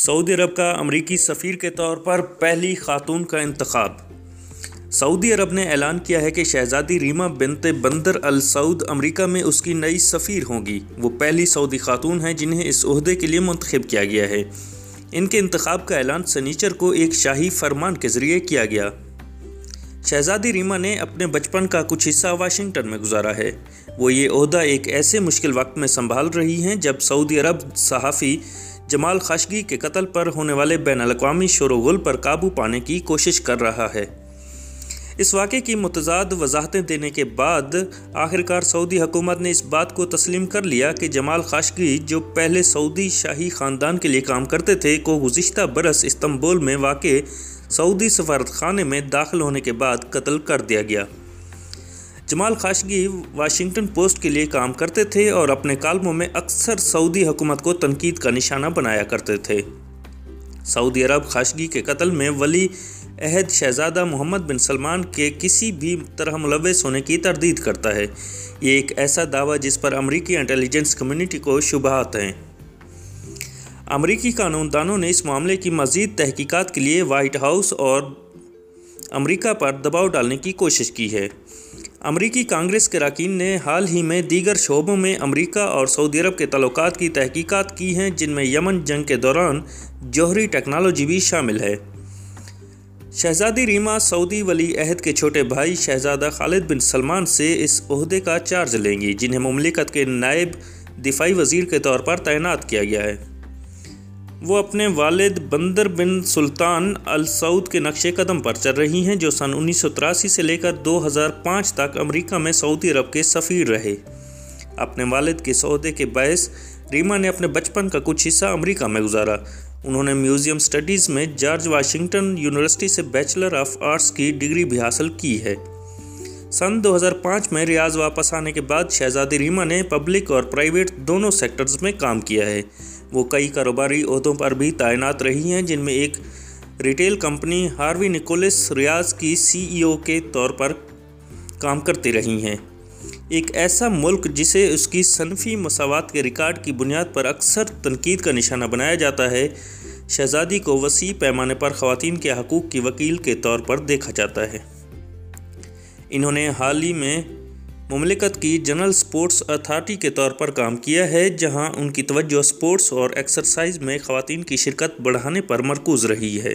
سعودی عرب کا امریکی سفیر کے طور پر پہلی خاتون کا انتخاب۔ سعودی عرب نے اعلان کیا ہے کہ شہزادی ریما بنت بندر السعود امریکہ میں اس کی نئی سفیر ہوں گی۔ وہ پہلی سعودی خاتون ہیں جنہیں اس عہدے کے لیے منتخب کیا گیا ہے۔ ان کے انتخاب کا اعلان سنیچر کو ایک شاہی فرمان کے ذریعے کیا گیا۔ شہزادی ریما نے اپنے بچپن کا کچھ حصہ واشنگٹن میں گزارا ہے۔ وہ یہ عہدہ ایک ایسے مشکل وقت میں سنبھال رہی ہیں جب سعودی عرب صحافی جمال خاشگی کے قتل پر ہونے والے بین الاقوامی شور و غل پر قابو پانے کی کوشش کر رہا ہے۔ اس واقعے کی متضاد وضاحتیں دینے کے بعد آخرکار سعودی حکومت نے اس بات کو تسلیم کر لیا کہ جمال خاشگی جو پہلے سعودی شاہی خاندان کے لیے کام کرتے تھے، کو گزشتہ برس استنبول میں واقع سعودی سفارت خانے میں داخل ہونے کے بعد قتل کر دیا گیا۔ جمال خاشگی واشنگٹن پوسٹ کے لیے کام کرتے تھے اور اپنے کالموں میں اکثر سعودی حکومت کو تنقید کا نشانہ بنایا کرتے تھے۔ سعودی عرب خاشگی کے قتل میں ولی عہد شہزادہ محمد بن سلمان کے کسی بھی طرح ملوث ہونے کی تردید کرتا ہے۔ یہ ایک ایسا دعویٰ جس پر امریکی انٹیلیجنس کمیونٹی کو شبہات ہیں۔ امریکی قانون دانوں نے اس معاملے کی مزید تحقیقات کے لیے وائٹ ہاؤس اور امریکہ پر دباؤ ڈالنے کی کوشش کی ہے۔ امریکی کانگریس کے راکین نے حال ہی میں دیگر شعبوں میں امریکہ اور سعودی عرب کے تعلقات کی تحقیقات کی ہیں، جن میں یمن جنگ کے دوران جوہری ٹیکنالوجی بھی شامل ہے۔ شہزادی ریما سعودی ولی عہد کے چھوٹے بھائی شہزادہ خالد بن سلمان سے اس عہدے کا چارج لیں گی، جنہیں مملکت کے نائب دفاعی وزیر کے طور پر تعینات کیا گیا ہے۔ وہ اپنے والد بندر بن سلطان السعود کے نقش قدم پر چل رہی ہیں جو سن انیس سو تراسی سے لے کر دو ہزار پانچ تک امریکہ میں سعودی عرب کے سفیر رہے۔ اپنے والد کے سعودے کے باعث ریما نے اپنے بچپن کا کچھ حصہ امریکہ میں گزارا۔ انہوں نے میوزیم سٹڈیز میں جارج واشنگٹن یونیورسٹی سے بیچلر آف آرٹس کی ڈگری بھی حاصل کی ہے۔ سن دو ہزار پانچ میں ریاض واپس آنے کے بعد شہزادی ریما نے پبلک اور پرائیویٹ دونوں سیکٹرز میں کام کیا ہے۔ وہ کئی کاروباری عہدوں پر بھی تعینات رہی ہیں، جن میں ایک retail company Harvey Nichols Riyadh کی سی ای او کے طور پر کام کرتی رہی ہیں۔ ایک ایسا ملک جسے اس کی صنفی مساوات کے ریکارڈ کی بنیاد پر اکثر تنقید کا نشانہ بنایا جاتا ہے، شہزادی کو وسیع پیمانے پر خواتین کے حقوق کی وکیل کے طور پر دیکھا جاتا ہے۔ انہوں نے حال ہی میں مملکت کی جنرل سپورٹس اتھارٹی کے طور پر کام کیا ہے، جہاں ان کی توجہ سپورٹس اور ایکسرسائز میں خواتین کی شرکت بڑھانے پر مرکوز رہی ہے۔